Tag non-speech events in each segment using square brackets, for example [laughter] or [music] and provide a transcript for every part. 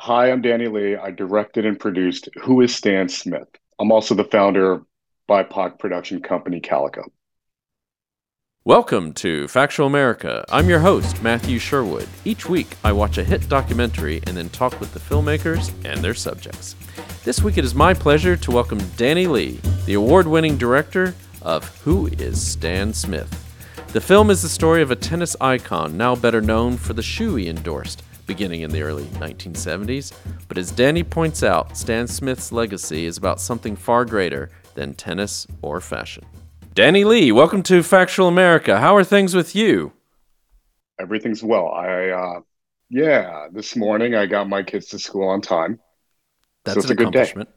Hi, I'm Danny Lee. I directed and produced Who is Stan Smith? I'm also the founder of BIPOC production company Calico. Welcome to Factual America. I'm your host, Matthew Sherwood. Each week, I watch a hit documentary and then talk with the filmmakers and their subjects. This week, it is my pleasure to welcome Danny Lee, the award winning director of Who is Stan Smith? The film is the story of a tennis icon, now better known for the shoe he endorsed, beginning in the early 1970s. But as Danny points out, Stan Smith's legacy is about something far greater than tennis or fashion. Danny Lee, welcome to Factual America. How are things with you? Everything's well. I, uh, yeah, this morning I got my kids to school on time. That's so an accomplishment.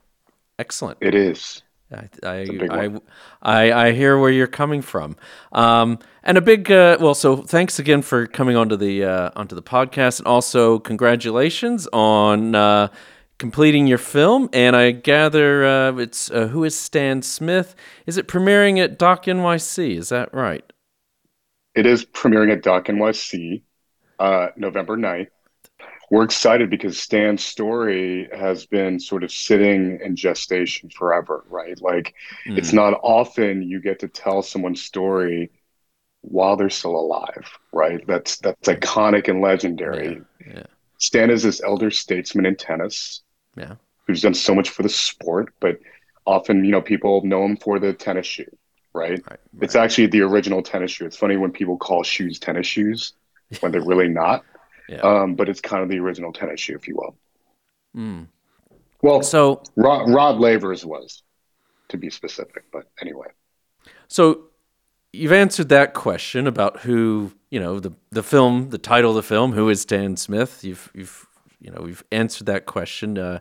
Excellent. It is. I I, I, I, I hear where you're coming from, um, and a big uh, well. So thanks again for coming onto the uh, onto the podcast, and also congratulations on uh, completing your film. And I gather uh, it's uh, who is Stan Smith? Is it premiering at Doc NYC? Is that right? It is premiering at Doc NYC, uh, November 9th we're excited because Stan's story has been sort of sitting in gestation forever, right? Like mm. it's not often you get to tell someone's story while they're still alive, right? That's that's iconic and legendary. Yeah. yeah. Stan is this elder statesman in tennis. Yeah. Who's done so much for the sport, but often, you know, people know him for the tennis shoe, right? right, right. It's actually the original tennis shoe. It's funny when people call shoes tennis shoes when they're really not. Yeah. Um, but it's kind of the original tennis shoe, if you will. Mm. Well, so Rod, Rod Laver's was, to be specific. But anyway. So you've answered that question about who you know the the film, the title of the film, who is Stan Smith. You've you've you know we've answered that question. Uh,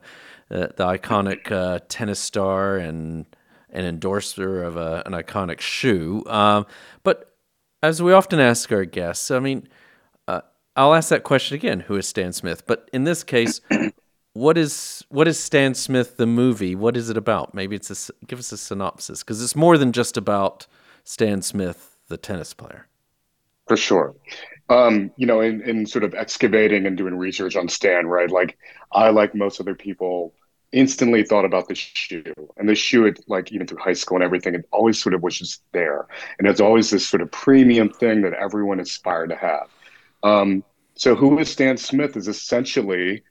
uh, the iconic uh, tennis star and an endorser of a, an iconic shoe. Um, but as we often ask our guests, I mean, I'll ask that question again. Who is Stan Smith? But in this case, [clears throat] what is what is Stan Smith the movie? What is it about? Maybe it's a, give us a synopsis because it's more than just about Stan Smith, the tennis player. For sure. Um, you know, in, in sort of excavating and doing research on Stan, right? Like I, like most other people, instantly thought about the shoe and the shoe it like even through high school and everything it always sort of was just there and it's always this sort of premium thing that everyone aspired to have um, so, who is Stan Smith is essentially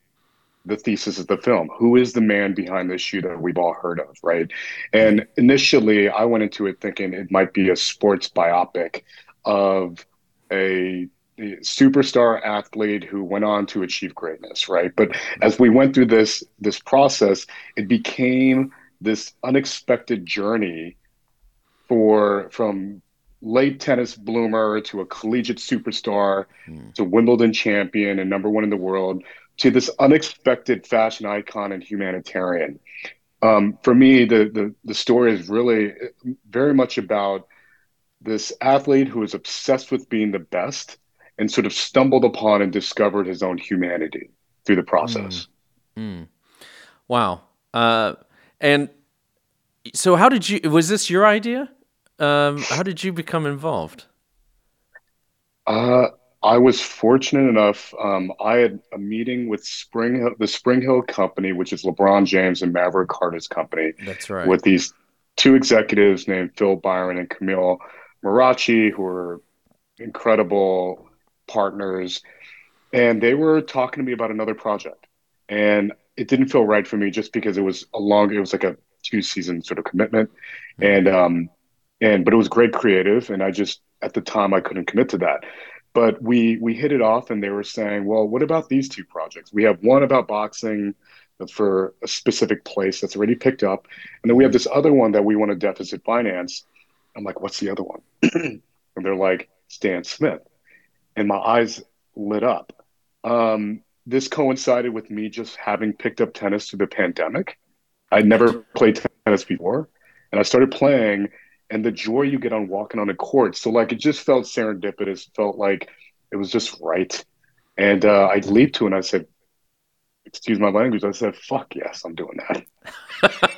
the thesis of the film. Who is the man behind this shoe that we've all heard of, right? And initially, I went into it thinking it might be a sports biopic of a superstar athlete who went on to achieve greatness, right? But as we went through this this process, it became this unexpected journey for from late tennis bloomer to a collegiate superstar mm. to Wimbledon champion and number one in the world to this unexpected fashion icon and humanitarian. Um, for me, the, the the story is really very much about this athlete who is obsessed with being the best and sort of stumbled upon and discovered his own humanity through the process. Mm. Mm. Wow. Uh, and so, how did you? Was this your idea? Um, how did you become involved? Uh, I was fortunate enough. Um, I had a meeting with Spring the Spring Hill Company, which is LeBron James and Maverick Carter's company. That's right. With these two executives named Phil Byron and Camille Marachi, who are incredible partners, and they were talking to me about another project, and it didn't feel right for me just because it was a long. It was like a two season sort of commitment, mm-hmm. and um, and but it was great creative and i just at the time i couldn't commit to that. But we we hit it off and they were saying well what about these two projects? We have one about boxing for a specific place that's already picked up and then we have this other one that we want to deficit finance. I'm like what's the other one? [clears throat] And they're like stan smith. And my eyes lit up. Um, this coincided with me just having picked up tennis through the pandemic. I'd never played tennis before and i started playing and the joy you get on walking on a court. So like it just felt serendipitous, felt like it was just right. And uh, I leaped to it and I said, excuse my language, I said, fuck yes, I'm doing that. [laughs]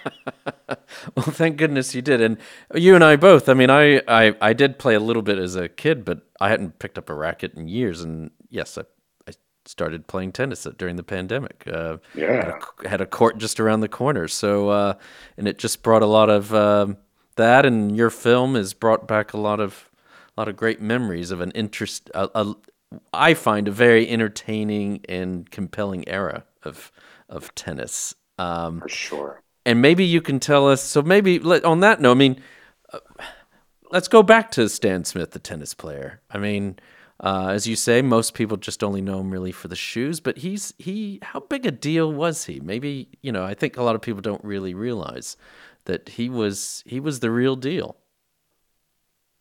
[laughs] well, thank goodness you did. And you and I both, I mean, I, I, I did play a little bit as a kid, but I hadn't picked up a racket in years. And yes, I, I started playing tennis during the pandemic. Uh, yeah, had a, had a, court just around the corner. So, uh, and it just brought a lot of um, that, and your film has brought back a lot of a lot of great memories of an interest. A, a, I find a very entertaining and compelling era of of tennis. Um, For sure. And maybe you can tell us. So maybe let, on that note, I mean, uh, let's go back to Stan Smith, the tennis player. I mean, uh, as you say, most people just only know him really for the shoes. But he's he. How big a deal was he? Maybe you know. I think a lot of people don't really realize that he was he was the real deal.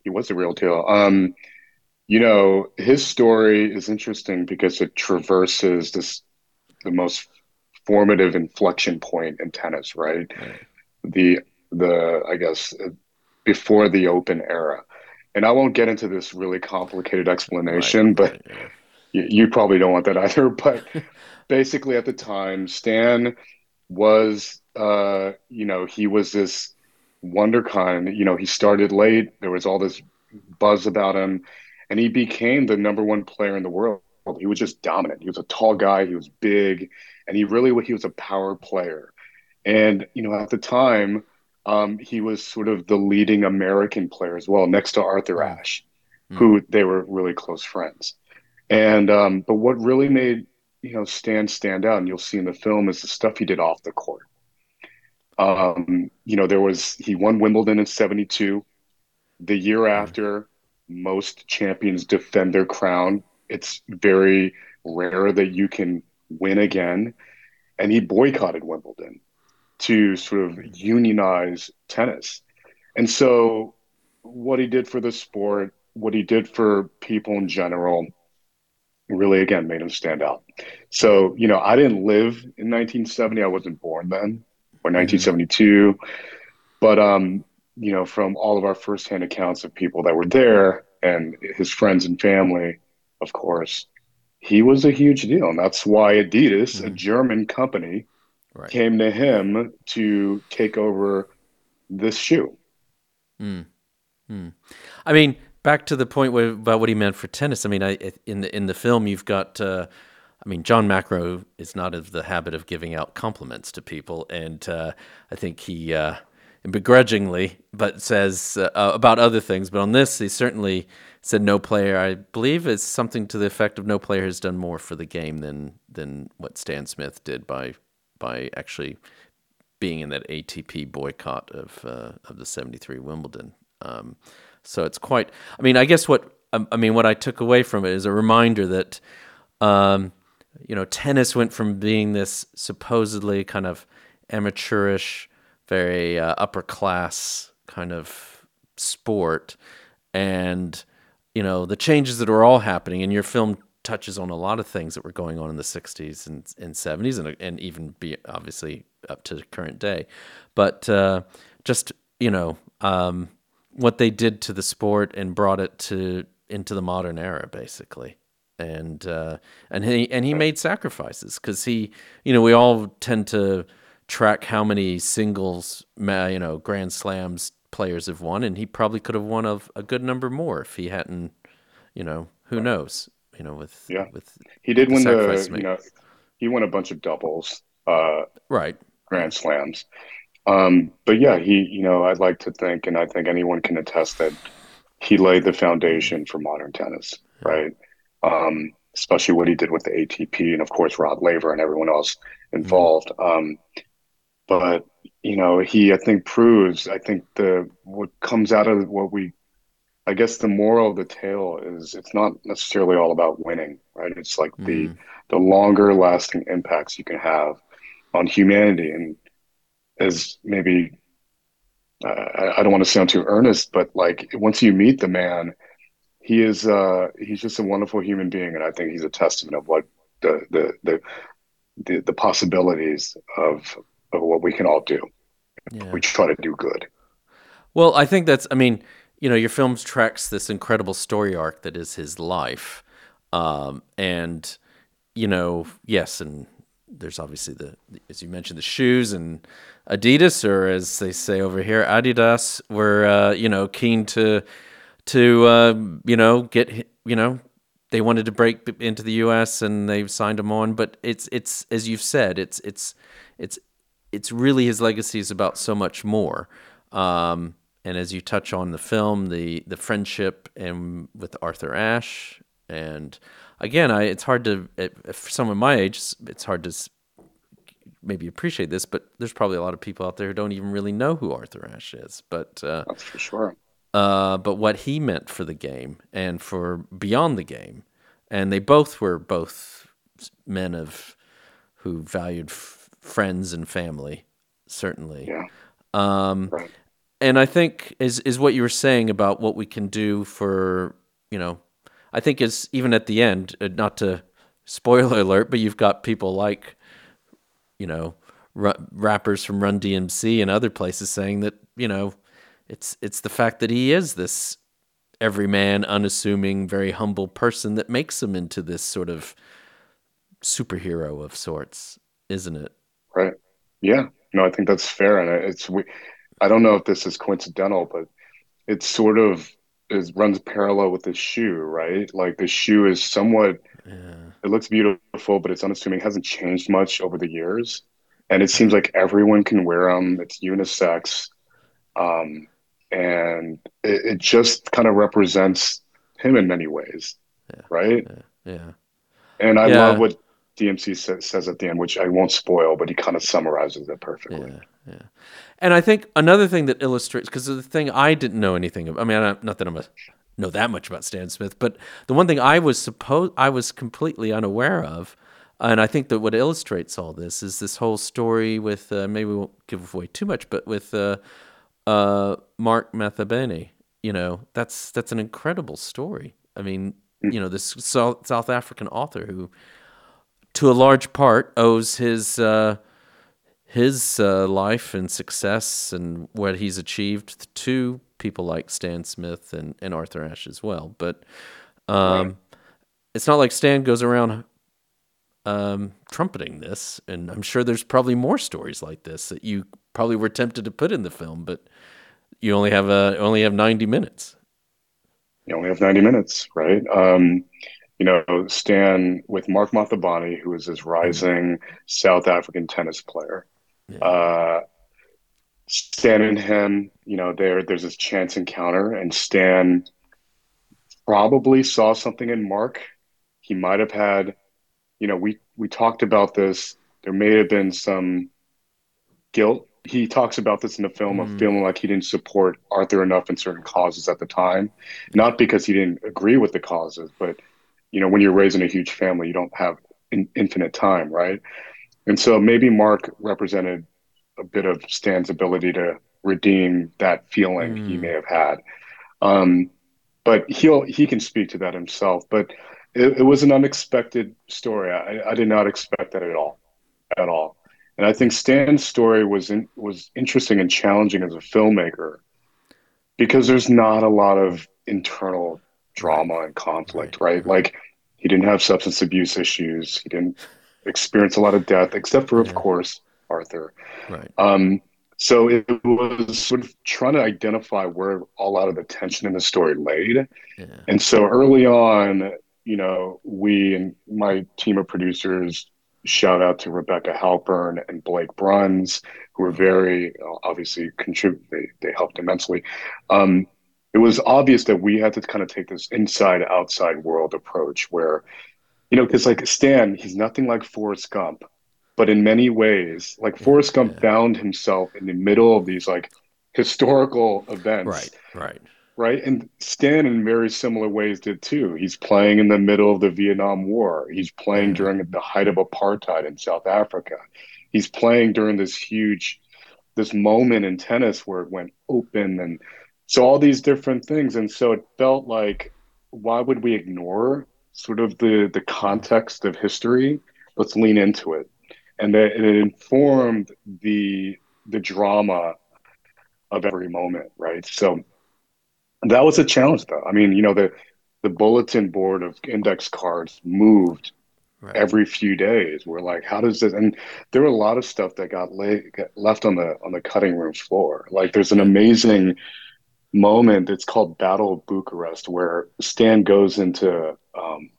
He was the real deal. Um, you know, his story is interesting because it traverses this the most formative inflection point in tennis, right? right. The the I guess before the Open era and I won't get into this really complicated explanation, right, but you, you, probably don't want that either. [laughs] But basically, at the time, Stan was, uh, you know, he was this wunderkind. You know, he started late. There was all this buzz about him, and he became the number one player in the world. He was just dominant. He was a tall guy. He was big, and he really he was a power player. And you know, at the time um, he was sort of the leading American player as well, next to Arthur. Ashe, mm. who they were really close friends. And um, but what really made you know stand stand out, and you'll see in the film, is the stuff he did off the court. Um, you know, there was he won Wimbledon in '72. The year mm. after, most champions defend their crown. It's very rare that you can win again, and he boycotted Wimbledon to sort of unionize tennis. And so, what he did for the sport, what he did for people in general, really again made him stand out. So, you know, I didn't live in 1970, I wasn't born then, or 1972. Mm-hmm. But, um, you know, from all of our firsthand accounts of people that were there and his friends and family, of course, he was a huge deal. And that's why Adidas, mm-hmm. a German company, right. came to him to take over this shoe. Mm. Mm. I mean, back to the point where, about what he meant for tennis. I mean, I, in the in the film, you've got. Uh, I mean, John McEnroe is not of the habit of giving out compliments to people, and uh, I think he uh, begrudgingly, but says uh, about other things. But on this, he certainly said no player. I believe is something to the effect of no player has done more for the game than than what Stan Smith did by by actually being in that ATP boycott of uh, of the '73 Wimbledon. Um, so it's quite. I mean, I guess what um, I mean what I took away from it is a reminder that um, you know tennis went from being this supposedly kind of amateurish, very uh, upper class kind of sport, and you know the changes that were all happening. And your film touches on a lot of things that were going on in the 60s and, and 70s and, and even be obviously up to the current day but uh, just you know um, what they did to the sport and brought it to into the modern era basically. And uh, and he and he made sacrifices because he you know we all tend to track how many singles you know grand slams players have won and he probably could have won a, a good number more if he hadn't you know who knows you know, with yeah, with he did win the you know he won a bunch of doubles, uh, right, grand slams. Um, but yeah, he you know I'd like to think, and I think anyone can attest that he laid the foundation for modern tennis, right? Um, especially what he did with the ATP, and of course Rod Laver and everyone else involved. Mm-hmm. Um, but you know, he I think proves I think the what comes out of what we I guess the moral of the tale is it's not necessarily all about winning, right? It's like mm. the the longer lasting impacts you can have on humanity, and as maybe uh, I don't want to sound too earnest, but like once you meet the man, he is uh, he's just a wonderful human being, and I think he's a testament of what the the the the, the possibilities of of what we can all do. Yeah. We try to do good. Well, I think that's. I mean you know, your film tracks this incredible story arc that is his life. Um, and, you know, yes, and there's obviously the, as you mentioned, the shoes and Adidas, or as they say over here, Adidas, were, uh, you know, keen to, to, uh, you know, get, you know, they wanted to break into the U.S. and they've signed him on. But it's it's as you've said, it's it's it's it's really his legacy is about so much more. Um, and as you touch on the film, the the friendship and with Arthur Ashe, and again, I it's hard to for someone my age, it's hard to maybe appreciate this, but there's probably a lot of people out there who don't even really know who Arthur Ashe is. But uh, that's for sure. Uh, but what he meant for the game and for beyond the game, and they both were both men of who valued f- friends and family, certainly. Yeah. Um, right. And I think is is what you were saying about what we can do for you know, I think is even at the end, uh, not to spoiler alert, but you've got people like you know rappers from Run DMC and other places saying that you know it's it's the fact that he is this everyman, unassuming, very humble person that makes him into this sort of superhero of sorts, isn't it? Right. Yeah. No, I think that's fair, and it's we. I don't know if this is coincidental, but it's sort of is runs parallel with the shoe, right? Like the shoe is somewhat. Yeah. It looks beautiful, but it's unassuming. It hasn't changed much over the years, and it seems like everyone can wear them. It's unisex. Um, and it, it just kind of represents him in many ways, yeah. right? Yeah. yeah. And I love what DMC sa- says at the end, which I won't spoil, but he kind of summarizes it perfectly. Yeah, yeah. And I think another thing that illustrates because the thing I didn't know anything. Of, I mean, I, not that I'm a know that much about Stan Smith, but the one thing I was supposed I was completely unaware of, and I think that what illustrates all this is this whole story with uh, maybe we won't give away too much, but with uh, uh, Mark Mathabane. You know, that's that's an incredible story. I mean, you know, this South, South African author who, to a large part, owes his uh, his uh, life and success and what he's achieved to people like Stan Smith and, and Arthur Ashe as well. But um, right. it's not like Stan goes around um, trumpeting this, and I'm sure there's probably more stories like this that you probably were tempted to put in the film, but you only have a only have 90 minutes. You only have 90 minutes, right? Um, you know, Stan with Mark Mathabane, who is this rising South African tennis player. Yeah. Uh, Stan and him, you know, there there's this chance encounter, and Stan probably saw something in Mark. He might have had, you know, we we talked about this. There may have been some guilt he talks about this in the film mm. of feeling like he didn't support Arthur enough in certain causes at the time, not because he didn't agree with the causes, but you know, when you're raising a huge family, you don't have in, infinite time, right? And so maybe Mark represented a bit of Stan's ability to redeem that feeling mm. he may have had. Um, but he'll he can speak to that himself. But it, it was an unexpected story. I, I did not expect that at all, at all. And I think Stan's story was in, was interesting and challenging as a filmmaker because there's not a lot of internal drama and conflict, right? Like he didn't have substance abuse issues. He didn't experience a lot of death, except for, of course, Arthur. Right. Um, so it was sort of trying to identify where all out of the tension in the story laid. Yeah. And so early on, you know, we and my team of producers shout out to Rebecca Halpern and Blake Bruns, who were very obviously contribute. They, they helped immensely. Um, it was obvious that we had to kind of take this inside outside world approach where, you know, because like Stan, he's nothing like Forrest Gump, but in many ways, like Forrest Gump yeah. found himself in the middle of these like historical events. Right, right right? And Stan, in very similar ways, did too. He's playing in the middle of the Vietnam War. He's playing during the height of apartheid in South Africa. He's playing during this huge, this moment in tennis where it went open, and so all these different things. And so it felt like, why would we ignore sort of the the context of history? Let's lean into it, and that it informed the the drama of every moment, right? So that was a challenge, though. I mean, you know, the the bulletin board of index cards moved right. every few days. We're like, how does this? And there were a lot of stuff that got, got left on the on the cutting room floor. Like, there's an amazing moment. It's called Battle of Bucharest, where Stan goes into um,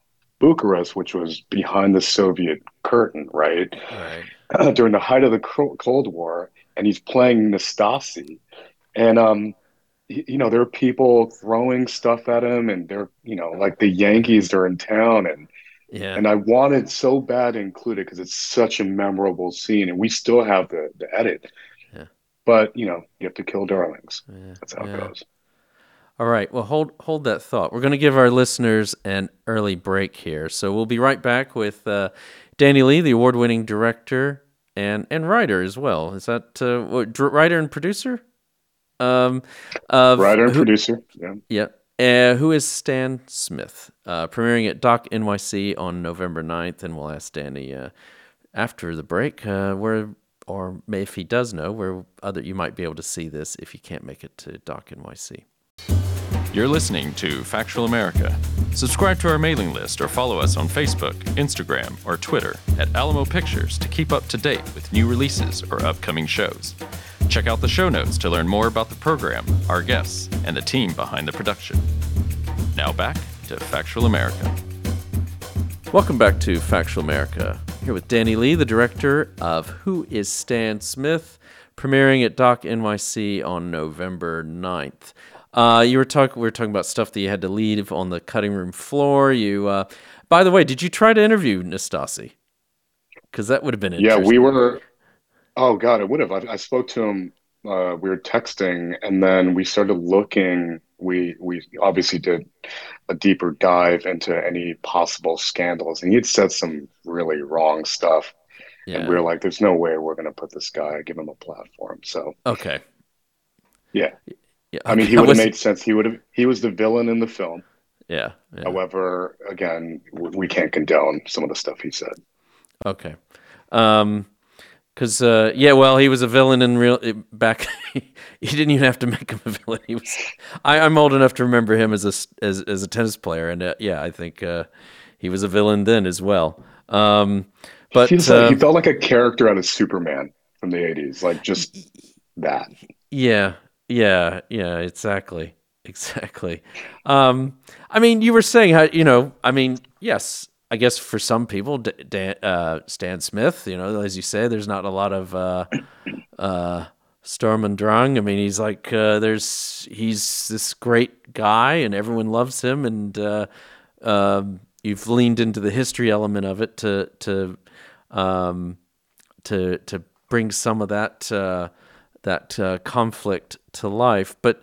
Bucharest, which was behind the Soviet curtain, right? Right. [clears throat] During the height of the Cold War, and he's playing Nastase, and um, you know, there are people throwing stuff at him, and they're, you know, like the Yankees are in town, and Yeah. and I wanted so bad to include it because it's such a memorable scene, and we still have the the edit. But you know, you have to kill darlings. Yeah. That's how Yeah. it goes. All right. Well, hold hold that thought. We're going to give our listeners an early break here, so we'll be right back with uh, Danny Lee, the award-winning director and and writer as well. Is that uh, what, writer and producer? Um, of Writer and who- producer. Yeah. Yeah. Uh, who is Stan Smith? Uh, premiering at Doc NYC on November 9th, and we'll ask Danny uh, after the break uh, where, or may- if he does know, where other you might be able to see this if you can't make it to Doc NYC. You're listening to Factual America. Subscribe to our mailing list or follow us on Facebook, Instagram, or Twitter at Alamo Pictures to keep up to date with new releases or upcoming shows. Check out the show notes to learn more about the program, our guests, and the team behind the production. Now back to Factual America. Welcome back to Factual America. Here with Danny Lee, the director of Who is Stan Smith, premiering at Doc NYC on November 9th. Uh, you were talking. We were talking about stuff that you had to leave on the cutting room floor. You, uh, by the way, did you try to interview Nastase? Because that would have been Yeah, we were. Oh God, I would have. I, I spoke to him. Uh, we were texting, and then we started looking. We we obviously did a deeper dive into any possible scandals, and he had said some really wrong stuff. Yeah. And we were like, "There's no way we're going to put this guy, give him a platform." So okay. yeah, Yeah. I mean, he would have Was- made sense. He would have. He was the villain in the film. Yeah. yeah. However, again, we can't condone some of the stuff he said. Okay. Um, cause uh, yeah, well, he was a villain in real it- back. [laughs] he didn't even have to make him a villain. He was. I, I'm old enough to remember him as a as as a tennis player, and uh, yeah, I think uh, he was a villain then as well. Um, but He, like, he uh, felt like a character out of Superman from the '80s, like just that. Yeah, yeah, yeah, exactly. [laughs] Exactly. Um, I mean, you were saying how, you know, I mean, yes, I guess for some people, Dan, uh, Stan Smith, you know, as you say, there's not a lot of uh, uh, Sturm und Drang. I mean, he's like, uh, there's, he's this great guy and everyone loves him. And uh, um, you've leaned into the history element of it to, to, um, to, to bring some of that, uh, that conflict to life. But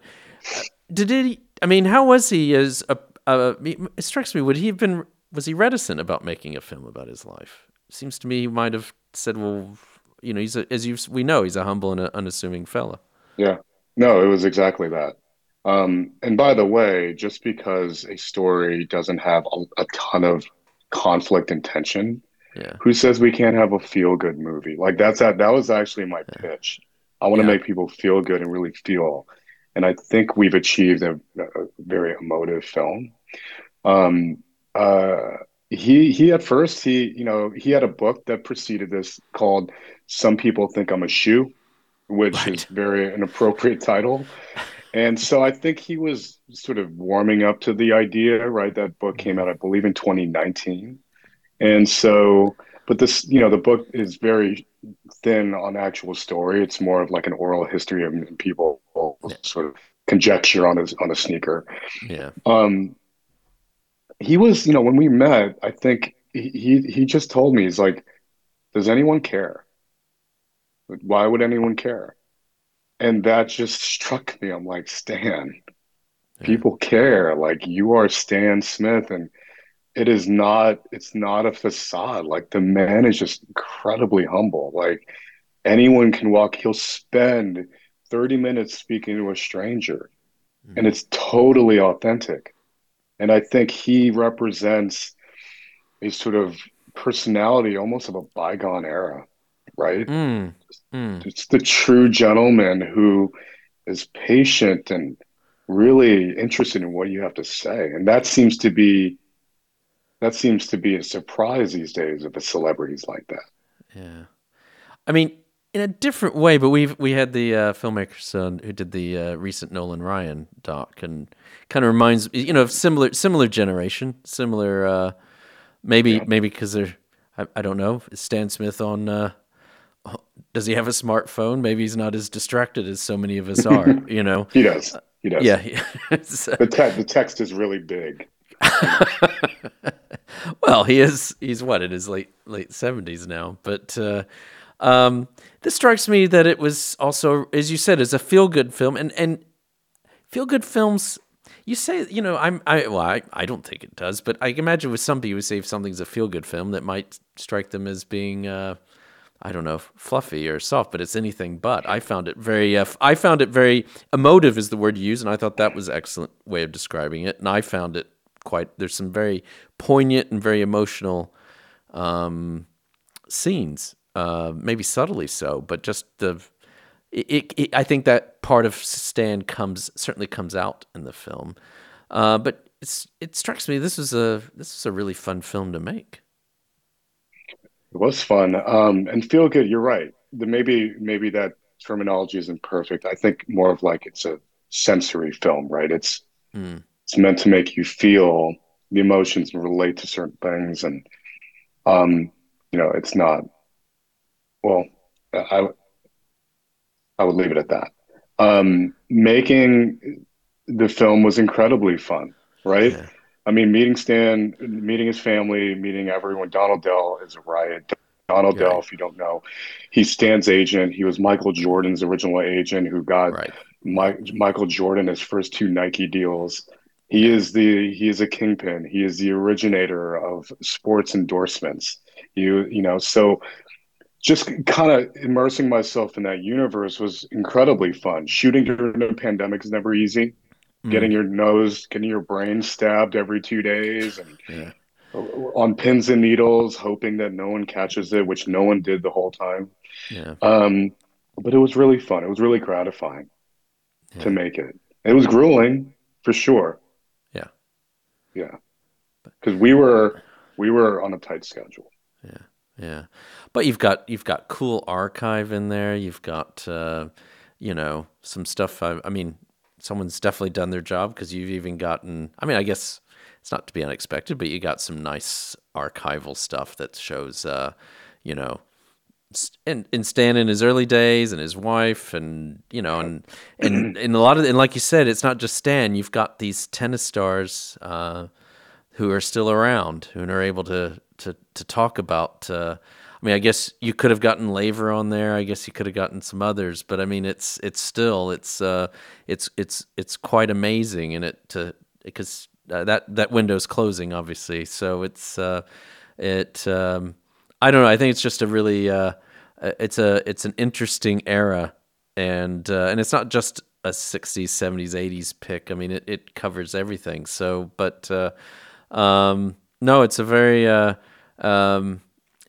did he? I mean, how was he as a? a it strikes me. Would he have been? Was he reticent about making a film about his life? Seems to me he might have said, "Well, you know, he's a, as you we know, he's a humble and a unassuming fella." Yeah. No, it was exactly that. Um, and by the way, just because a story doesn't have a, a ton of conflict and tension, Yeah, who says we can't have a feel-good movie? Like that's that. That was actually my pitch. I want to Yeah. make people feel good and really feel. And I think we've achieved a, a very emotive film. Um, uh, he he at first he you know he had a book that preceded this called "Some People Think I'm a Shoe," which Right. is very an appropriate title. And so I think he was sort of warming up to the idea, right? That book came out, I believe, in 2019. And so, but this, you know, the book is very thin on actual story. It's more of like an oral history of people sort of conjecture on his on a sneaker. yeah, Um, he was, you know, when we met, I think he he he just told me, he's like, does anyone care? Like, Why would anyone care? And that just struck me. I'm like, Stan, people care. Like you are Stan Smith, and it is not, it's not a facade. Like the man is just incredibly humble. Like anyone can walk, he'll spend 30 minutes speaking to a stranger, and mm-hmm. it's totally authentic. And I think he represents a sort of personality almost of a bygone era, right? mm, mm, It's the true gentleman who is patient and really interested in what you have to say. And that seems to be that seems to be a surprise these days of the celebrities like that. yeah. I mean, in a different way, but we've we had the uh, filmmaker son who did the uh, recent Nolan Ryan doc, and kind of reminds you know of similar similar generation, similar. Uh, maybe yeah. maybe because they're I, I, don't know. Is Stan Smith on? Uh, does he have a smartphone? Maybe he's not as distracted as so many of us [laughs] are. You know, he does. He does. Yeah. [laughs] the, te- the text is really big. [laughs] well, he is. He's what in his late late seventies now. But uh, um, this strikes me that it was also, as you said, is a feel good film, and and feel good films. You say, you know, I'm, I, well, I, I don't think it does, but I imagine with some people say if something's a feel good film, that might strike them as being, uh, I don't know, fluffy or soft, but it's anything but. I found it very, uh, I found it very emotive is the word you use, and I thought that was an excellent way of describing it. And I found it quite. There's some very poignant and very emotional um, scenes, uh, maybe subtly so, but just the. It, it, I think that part of Stan comes certainly comes out in the film, uh, but it's it strikes me this is a this is a really fun film to make. It was fun um, and feel good. You're right. The maybe maybe that terminology isn't perfect. I think more of like it's a sensory film, right? It's mm. it's meant to make you feel the emotions and relate to certain things, and um, you know, it's not. Well, I I would leave it at that. Um, making the film was incredibly fun, right? Yeah. I mean, meeting Stan, meeting his family, meeting everyone. Donald Dell is a riot. Donald. Dell, if you don't know, he's Stan's agent. He was Michael Jordan's original agent who got right. Michael Jordan his first two Nike deals. He is the he is a kingpin. He is the originator of sports endorsements. You you know so just kind of immersing myself in that universe was incredibly fun. Shooting during a pandemic is never easy. Mm. Getting your nose, getting your brain stabbed every two days, and yeah. on pins and needles, hoping that no one catches it, which no one did the whole time. Yeah. Um, but it was really fun. It was really gratifying yeah. to make it. It was grueling for sure. Yeah. Yeah. Because we were we were on a tight schedule. Yeah. But you've got you've got cool archive in there. You've got uh, you know some stuff. I, I mean, someone's definitely done their job because you've even gotten. I mean, I guess it's not to be unexpected, but you got some nice archival stuff that shows, uh, you know, in, in Stan in his early days and his wife and you know and and [clears throat] and a lot of and like you said it's not just Stan you've got these tennis stars uh, who are still around who are able to to to talk about. Uh, I mean, I guess you could have gotten Laver on there. I guess you could have gotten some others, but I mean, it's it's still it's uh, it's it's it's quite amazing in it to because uh, that that window's closing, obviously. So it's uh, it. Um, I don't know. I think it's just a really uh, it's a it's an interesting era, and uh, and it's not just a 60s, 70s, 80s pick. I mean, it, it covers everything. So, but uh, um, no, it's a very uh, um,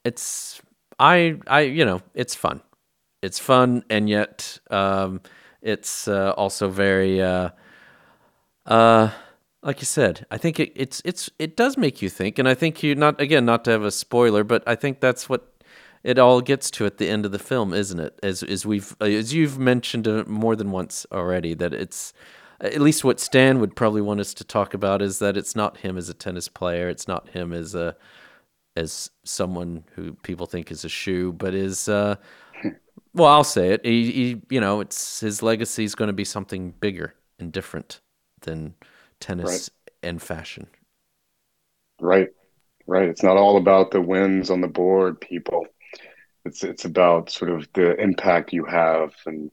it's I I you know it's fun. It's fun and yet um, it's uh, also very uh, uh, like you said. I think it, it's it's it does make you think, and I think you not again not to have a spoiler, but I think that's what it all gets to at the end of the film, isn't it? As as we've as you've mentioned more than once already, that it's at least what Stan would probably want us to talk about is that it's not him as a tennis player, it's not him as a as someone who people think is a shoe, but is uh, well, I'll say it. He, he you know, it's his legacy is going to be something bigger and different than tennis right. and fashion. Right, right. It's not all about the wins on the board, people. It's it's about sort of the impact you have and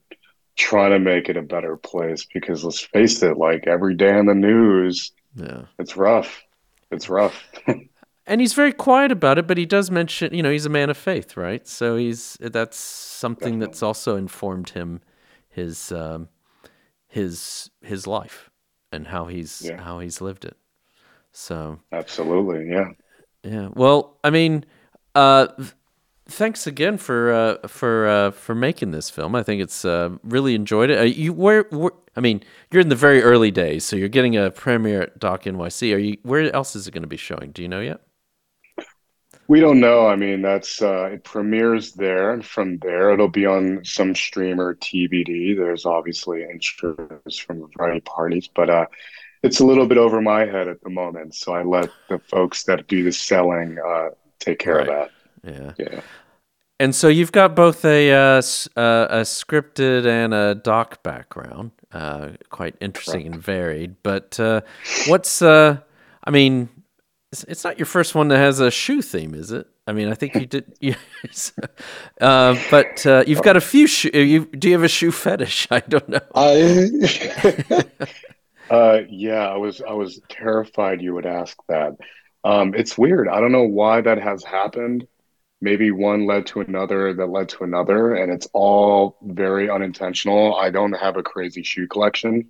trying to make it a better place. Because let's face it, like every day in the news, yeah, it's rough. It's rough. [laughs] and he's very quiet about it, but he does mention, you know, he's a man of faith, right? So he's that's something that's also informed him his um, his his life and how he's yeah. how he's lived it. So absolutely, yeah, yeah. Well, I mean, uh, thanks again for uh, for uh, for making this film. I think it's uh, really enjoyed it. you where, where, I mean, you're in the very early days, so you're getting a premiere at Doc NYC. Are you? Where else is it going to be showing? Do you know yet? We don't know. I mean, that's uh, it premieres there, and from there it'll be on some streamer TBD. There's obviously interest from a variety of parties, but uh, it's a little bit over my head at the moment, so I let the folks that do the selling uh, take care Right. of that. Yeah. Yeah. And so you've got both a uh, uh, a scripted and a doc background, uh, quite interesting and varied. But uh, what's uh, I mean, it's, not your first one that has a shoe theme, is it? I mean, I think you did. [laughs] Yes. uh, but uh, you've got a few shoe. You do you have a shoe fetish? [laughs] I don't know. I [laughs] uh yeah, I was I was terrified you would ask that. Um it's weird. I don't know why that has happened. Maybe one led to another that led to another, and it's all very unintentional. I don't have a crazy shoe collection.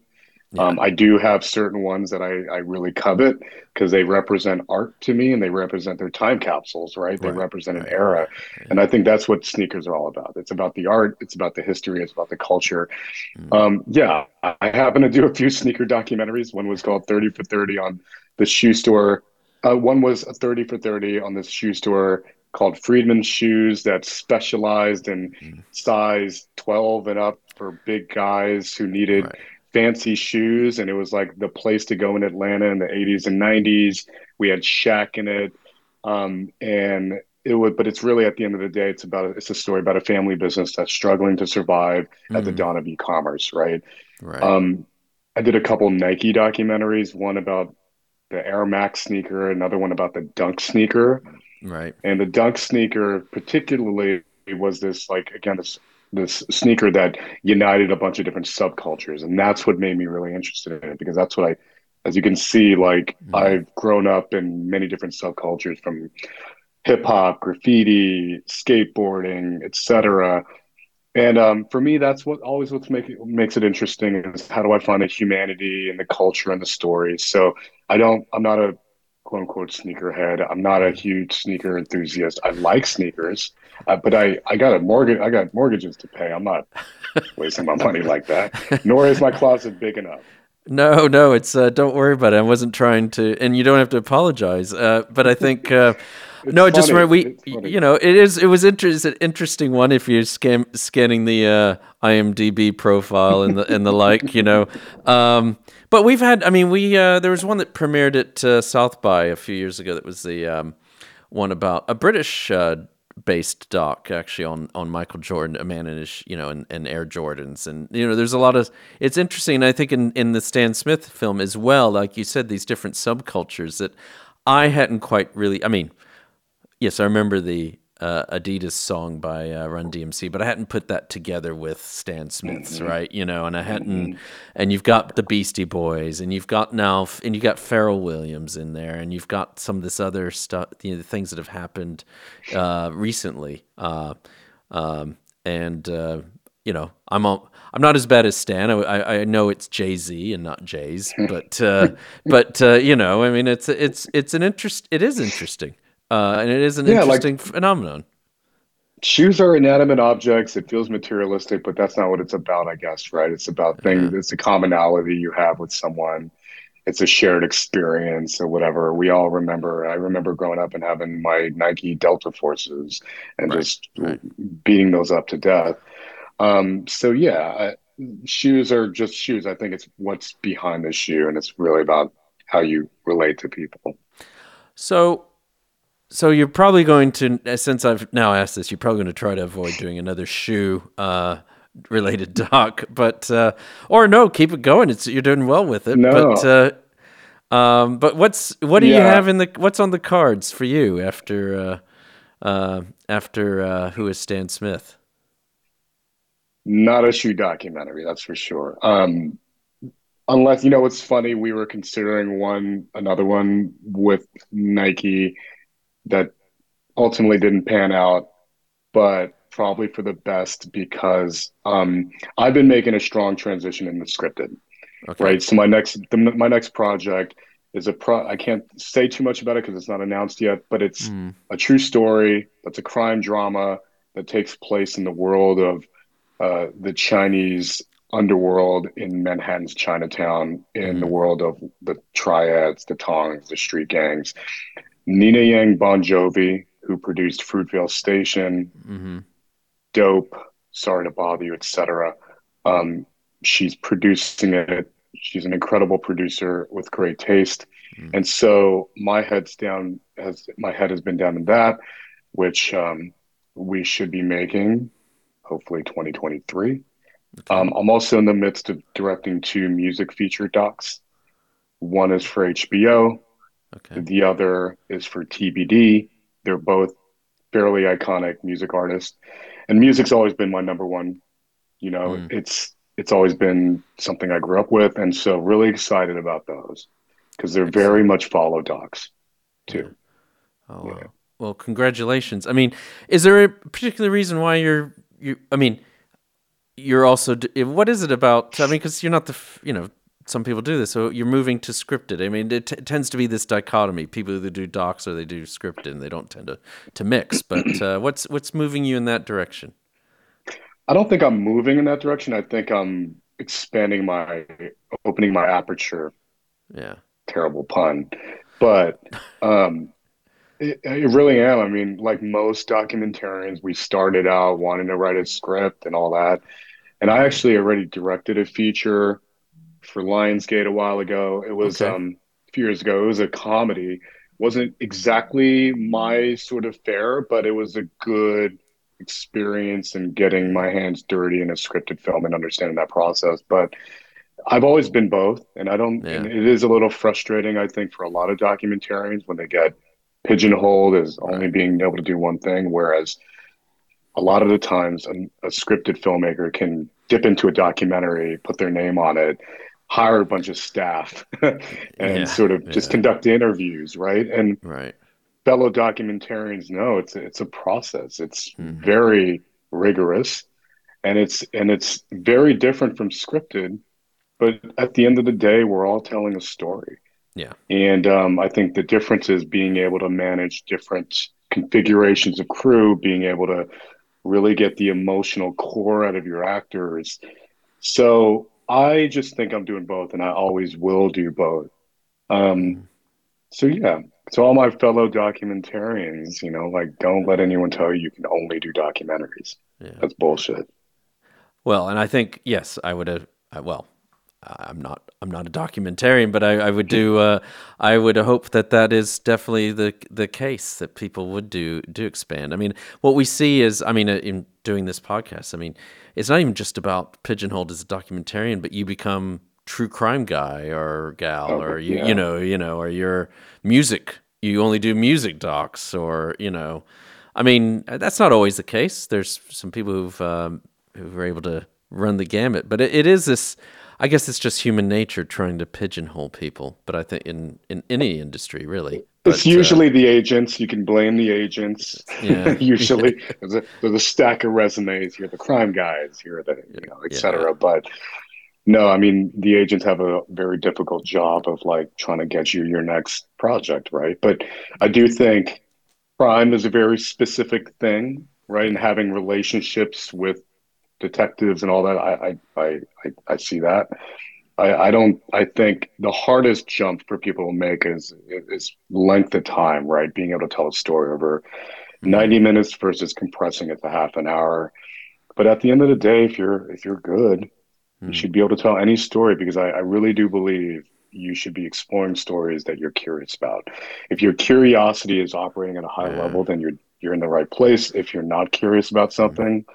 Yeah. Um, I do have certain ones that I, I really covet because they represent art to me and they represent their time capsules, right? They Right, represent an right, era. And I think that's what sneakers are all about. It's about the art, it's about the history, it's about the culture. Mm. Um, yeah, I happen to do a few sneaker documentaries. One was called 30 for 30 on the shoe store. Uh, one was a 30 for 30 on this shoe store called Friedman Shoes that specialized in Mm. size 12 and up for big guys who needed. Fancy shoes. And it was like the place to go in Atlanta in the 80s and 90s. We had Shaq in it. Um, and it would, but it's really at the end of the day, it's about it's a story about a family business that's struggling to survive at the Mm. dawn of e-commerce, right? Right. Um, I did a couple Nike documentaries, one about the Air Max sneaker, another one about the Dunk sneaker. right. And the Dunk sneaker particularly was this like again this this sneaker that united a bunch of different subcultures, and that's what made me really interested in it because that's what I, as you can see, like Mhm. I've grown up in many different subcultures from hip hop, graffiti, skateboarding, etc. And um, for me, that's what always what's make it, makes it interesting is how do I find the humanity and the culture and the stories. So I don't, I'm not a quote unquote sneakerhead. I'm not a huge sneaker enthusiast. I like sneakers, uh, but I I got a mortgage. I got mortgages to pay. I'm not [laughs] wasting my money like that. Nor is my closet big enough. No, no, it's uh, don't worry about it. I wasn't trying to, and you don't have to apologize. Uh, but I think no, it just funny. remember we, you know, it is. It was inter- it's an interesting one if you're scan- scanning the uh, IMDb profile and the and the like, you know. [laughs] Um, but we've had, I mean, we uh, there was one that premiered at uh, South by a few years ago. That was the um, one about a British uh, based doc actually on on Michael Jordan, a man in his you know and, and Air Jordans, and you know there's a lot of it's interesting. I think in in the Stan Smith film as well, like you said, these different subcultures that I hadn't quite really. I mean, yes, I remember the. Uh, Adidas song by uh, Run DMC, but I hadn't put that together with Stan Smith's, right? You know, and I hadn't, and you've got the Beastie Boys, and you've got now, and you've got Pharrell Williams in there, and you've got some of this other stuff, you know, the things that have happened uh, recently, uh, um, and uh, you know, I'm all, I'm not as bad as Stan. I, I, I know it's Jay Z and not Jay's, [laughs] but uh, but uh, you know, I mean, it's it's it's an interest. It is interesting, uh, and it is an Yeah, like- interesting phenomenon. Shoes are inanimate objects. It feels materialistic, but that's not what it's about, I guess, right? It's about things, it's a commonality you have with someone. It's a shared experience or whatever. We all remember, I remember growing up and having my Nike Delta Forces and Right, just right. beating those up to death. Um, so yeah, I, shoes are just shoes. I think it's what's behind the shoe, and it's really about how you relate to people. So, so you're probably going to, since I've now asked this, you're probably going to try to avoid doing another shoe uh, related [laughs] doc, but uh, or no, keep it going. It's you're doing well with it. No. But uh, um, but what's what do you have in the what's on the cards for you after uh, uh, after uh, who is Stan Smith? Not a shoe documentary, that's for sure. Um, unless, you know, what's funny, we were considering one, another one with Nike that ultimately didn't pan out, but probably for the best because um, I've been making a strong transition in the scripted, Okay. right? So my next, the, my next project is a pro. I can't say too much about it because it's not announced yet, but it's Mm, a true story that's a crime drama that takes place in the world of uh, the Chinese underworld in Manhattan's Chinatown, in the world of the triads, the tongs, the street gangs. Nina Yang Bon Jovi, who produced Fruitvale Station, hmm Dope, Sorry to Bother You, etc. Um, she's producing it She's an incredible producer with great taste. Mm. And so my head's down has my head has been down in that, which um, we should be making hopefully 2023. Okay. Um, I'm also in the midst of directing two music feature docs. One is for HBO, okay. the other is for TBD. They're both fairly iconic music artists, and music's always been my number one. You know, mm. it's it's always been something I grew up with, and so really excited about those because they're very much follow docs too. Yeah. Oh, yeah. well, congratulations. I mean, is there a particular reason why you're you? I mean, you're also what is it about? I mean, because you're not the you know some people do this. So you're moving to scripted. I mean, it, t- tends to be this dichotomy: people either do docs or they do scripted, and they don't tend to to mix. But uh, [clears throat] what's what's moving you in that direction? I don't think I'm moving in that direction. I think I'm expanding my opening my aperture. Yeah. Terrible pun. But um it, it really am. I mean, like most documentarians, we started out wanting to write a script and all that. And I actually already directed a feature for Lionsgate a while ago. It was okay. um, a few years ago. It was a comedy. It wasn't exactly my sort of fare, but it was a good experience in getting my hands dirty in a scripted film and understanding that process. But I've always been both, and I don't. Yeah. And it is a little frustrating, I think, for a lot of documentarians when they get pigeonholed as only being able to do one thing, whereas a lot of the times a, a scripted filmmaker can dip into a documentary, put their name on it, hire a bunch of staff, [laughs] and yeah, sort of just conduct interviews, right? And right fellow documentarians know it's a, it's a process. It's mm-hmm. very rigorous, and it's and it's very different from scripted. But at the end of the day, we're all telling a story. Yeah. And um, I think the difference is being able to manage different configurations of crew, being able to really get the emotional core out of your actors. So I just think I'm doing both, and I always will do both. Um, so yeah, so all my fellow documentarians, you know, like don't let anyone tell you you can only do documentaries. Yeah. That's bullshit. Well, and I think yes, I would have. Well, I'm not. I'm not a documentarian, but I, I would do. Uh, I would hope that that is definitely the the case that people would do do expand. I mean, what we see is, I mean, uh, in doing this podcast, I mean, it's not even just about pigeonholed as a documentarian, but you become true crime guy or gal oh, or you yeah. you know you know or your music you only do music docs or you know i mean that's not always the case there's some people who've um, who are able to run the gamut but it, it is this i guess it's just human nature trying to pigeonhole people but i think in in any industry really it's usually uh, the agents. You can blame the agents. Yeah. [laughs] usually, [laughs] there's a, there's a stack of resumes. You're the crime guys. You're the, you know, et cetera. Yeah. But no, I mean the agents have a very difficult job of like trying to get you your next project, right? But I do think crime is a very specific thing, right? And having relationships with detectives and all that, I I I, I see that. I, I don't. I think the hardest jump for people to make is is length of time, right? Being able to tell a story over mm-hmm. ninety minutes versus compressing it to half an hour. But at the end of the day, if you're if you're good, you should be able to tell any story because I, I really do believe you should be exploring stories that you're curious about. If your curiosity is operating at a high yeah. level, then you're you're in the right place. If you're not curious about something,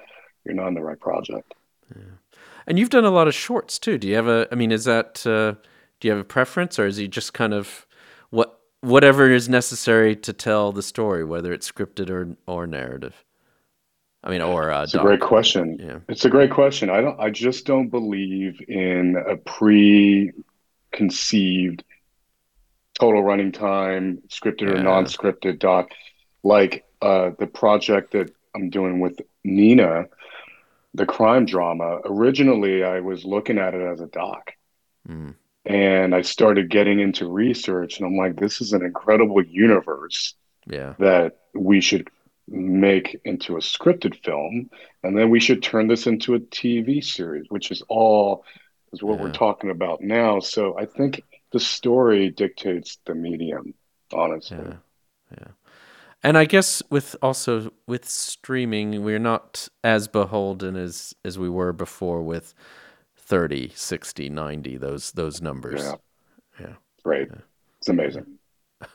you're not in the right project. Yeah. And you've done a lot of shorts too. Do you have a? I mean, is that? Uh, do you have a preference, or is he just kind of what whatever is necessary to tell the story, whether it's scripted or or narrative? I mean, or uh, it's a great question. Yeah. It's a great question. I don't. I just don't believe in a preconceived total running time, scripted yeah. or non-scripted doc. Like uh, the project that I'm doing with Nina, the crime drama. Originally, I was looking at it as a doc. Mm. And I started getting into research, and I'm like, this is an incredible universe yeah. that we should make into a scripted film and then we should turn this into a TV series which is all is what yeah. we're talking about now so I think the story dictates the medium honestly yeah. And I guess with also with streaming we're not as beholden as as we were before with 30, 60, 90, those those numbers. Yeah. Yeah. Great. It's amazing.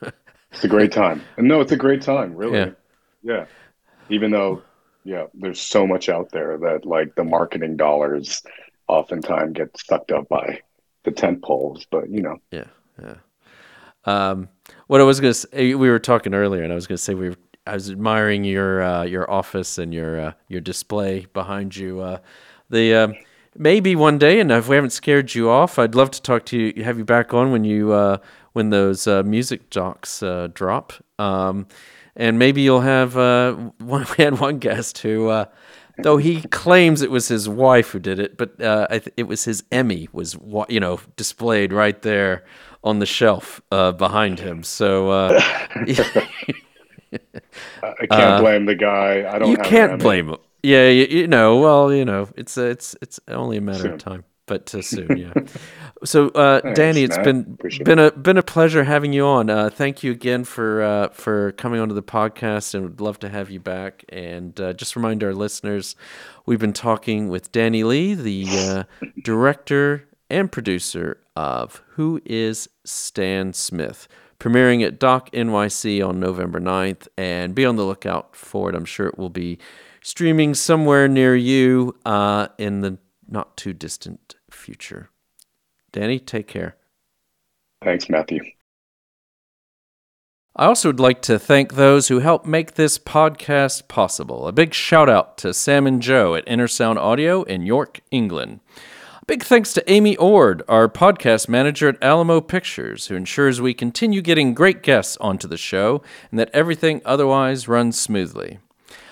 it's a great time. And [laughs] no, it's a great time, really. Yeah. Yeah. Even though, yeah, there's so much out there that like the marketing dollars oftentimes get sucked up by the tent poles, but you know. Yeah, yeah. Um, what I was gonna say, we were talking earlier, and I was gonna say we were. I was admiring your uh, your office and your uh, your display behind you. Uh, the um, maybe one day, and if we haven't scared you off, I'd love to talk to you, have you back on when you uh, when those uh, music jocks uh, drop. Um, and maybe you'll have [laughs] one. We had one guest who, though he claims it was his wife who did it, but it was his Emmy was you know displayed right there on the shelf uh, behind him. So uh, [laughs] I can't blame the guy. I don't you can't blame him. Yeah, you, you know. Well, you know, it's uh, it's it's only a matter Soon. of time, but uh, soon, yeah. [laughs] so, uh, Danny, it's Matt. been Appreciate been a been a pleasure having you on. Uh, thank you again for uh, for coming onto the podcast, and would love to have you back. And uh, just remind our listeners, we've been talking with Danny Lee, the uh, director and producer of Who Is Stan Smith, premiering at Doc NYC on November 9th. And be on the lookout for it. I'm sure it will be streaming somewhere near you uh, in the not too distant future. Danny, take care. Thanks, Matthew. I also would like to thank those who helped make this podcast possible. A big shout out to Sam and Joe at Inner Sound Audio in York, England. Big thanks to Amy Ord, our podcast manager at Alamo Pictures, who ensures we continue getting great guests onto the show and that everything otherwise runs smoothly.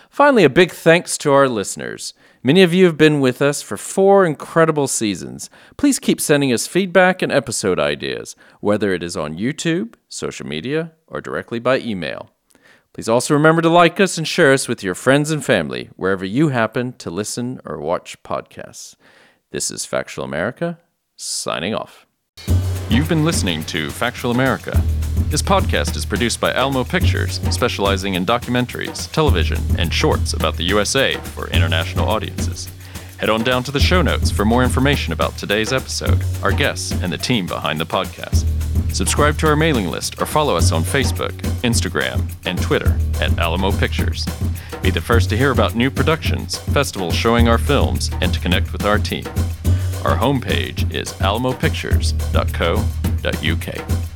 Finally, a big thanks to our listeners. Many of you have been with us for four incredible seasons. Please keep sending us feedback and episode ideas, whether it is on YouTube, social media, or directly by email. Please also remember to like us and share us with your friends and family wherever you happen to listen or watch podcasts. This is Factual America, signing off. You've been listening to Factual America. This podcast is produced by Alamo Pictures, specializing in documentaries, television, and shorts about the USA for international audiences. Head on down to the show notes for more information about today's episode, our guests, and the team behind the podcast. Subscribe to our mailing list or follow us on Facebook, Instagram, and Twitter at Alamo Pictures. Be the first to hear about new productions, festivals showing our films, and to connect with our team. Our homepage is alamopictures.co.uk.